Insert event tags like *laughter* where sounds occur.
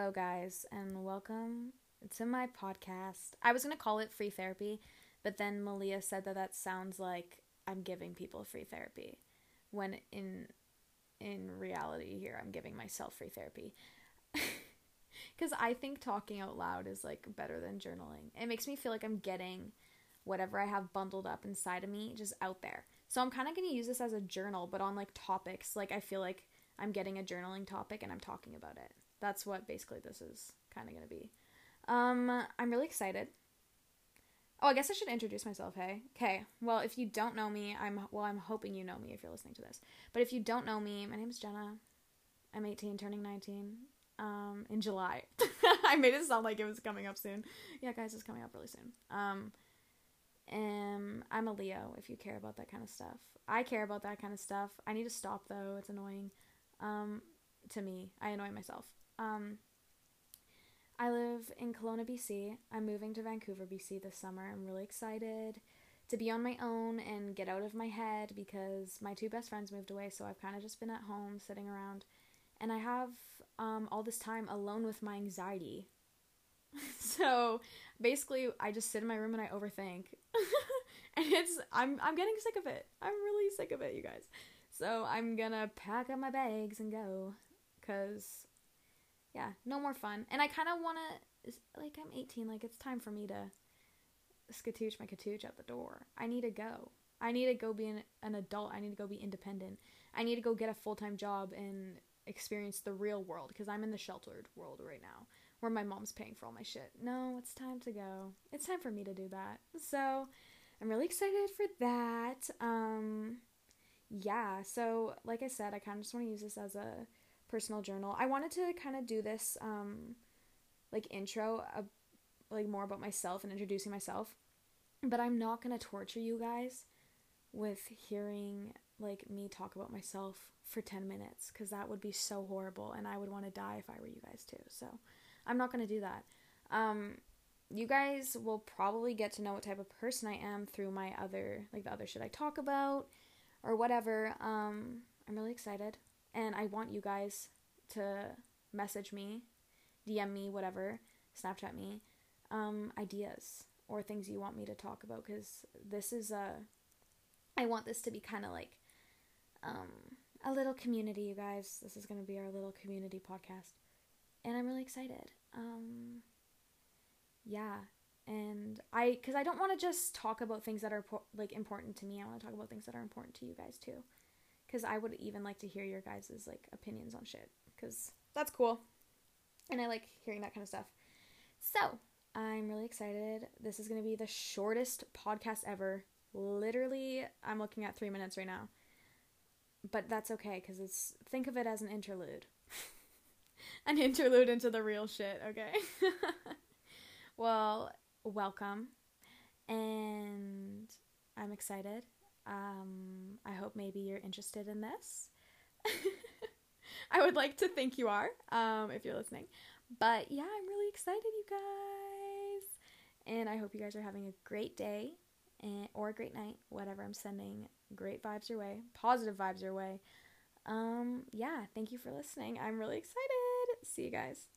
Hello, guys, and welcome to my podcast. I was going to call it free therapy, but then Malia said that that sounds like I'm giving people free therapy when in in reality here I'm giving myself free therapy. *laughs* Cuz I think talking out loud is like better than journaling. It makes me feel like I'm getting whatever I have bundled up inside of me just out there. So I'm kind of going to use this as a journal but on like topics like I feel like I'm getting a journaling topic and I'm talking about it. That's what basically this is kind of going to be. Um I'm really excited. Oh, I guess I should introduce myself, hey? Okay. Well, if you don't know me, I'm well, I'm hoping you know me if you're listening to this. But if you don't know me, my name is Jenna. I'm 18, turning 19 um in July. *laughs* I made it sound like it was coming up soon. Yeah, guys, it's coming up really soon. Um and I'm a Leo if you care about that kind of stuff. I care about that kind of stuff. I need to stop though. It's annoying. Um to me. I annoy myself. Um I live in Kelowna, BC. I'm moving to Vancouver, BC this summer. I'm really excited to be on my own and get out of my head because my two best friends moved away, so I've kind of just been at home sitting around. And I have um, all this time alone with my anxiety. *laughs* so basically, I just sit in my room and I overthink. *laughs* and it's I'm I'm getting sick of it. I'm really sick of it, you guys. So I'm gonna pack up my bags and go, cause no more fun. And I kind of want to, like, I'm 18, like, it's time for me to skatooch my katooch out the door. I need to go. I need to go be an, an adult. I need to go be independent. I need to go get a full time job and experience the real world because I'm in the sheltered world right now where my mom's paying for all my shit. No, it's time to go. It's time for me to do that. So I'm really excited for that. Um, yeah, so like I said, I kind of just want to use this as a personal journal. I wanted to kind of do this um like intro uh, like more about myself and introducing myself. But I'm not to torture you guys with hearing like me talk about myself for 10 minutes cuz that would be so horrible and I would want to die if I were you guys too. So, I'm not going to do that. Um you guys will probably get to know what type of person I am through my other like the other shit I talk about or whatever. Um I'm really excited and I want you guys to message me, DM me, whatever, Snapchat me, um, ideas or things you want me to talk about because this is a. I want this to be kind of like um, a little community, you guys. This is going to be our little community podcast. And I'm really excited. Um, yeah. And I, because I don't want to just talk about things that are like important to me. I want to talk about things that are important to you guys too because I would even like to hear your guys' like opinions on shit because that's cool, and I like hearing that kind of stuff. So I'm really excited. This is gonna be the shortest podcast ever. Literally, I'm looking at three minutes right now, but that's okay because it's think of it as an interlude, *laughs* an interlude into the real shit. Okay. *laughs* well, welcome, and I'm excited. Um, I hope maybe you're interested in this. *laughs* I would like to think you are, um, if you're listening. But yeah, I'm really excited, you guys. And I hope you guys are having a great day and, or a great night, whatever. I'm sending great vibes your way, positive vibes your way. Um, yeah, thank you for listening. I'm really excited. See you guys.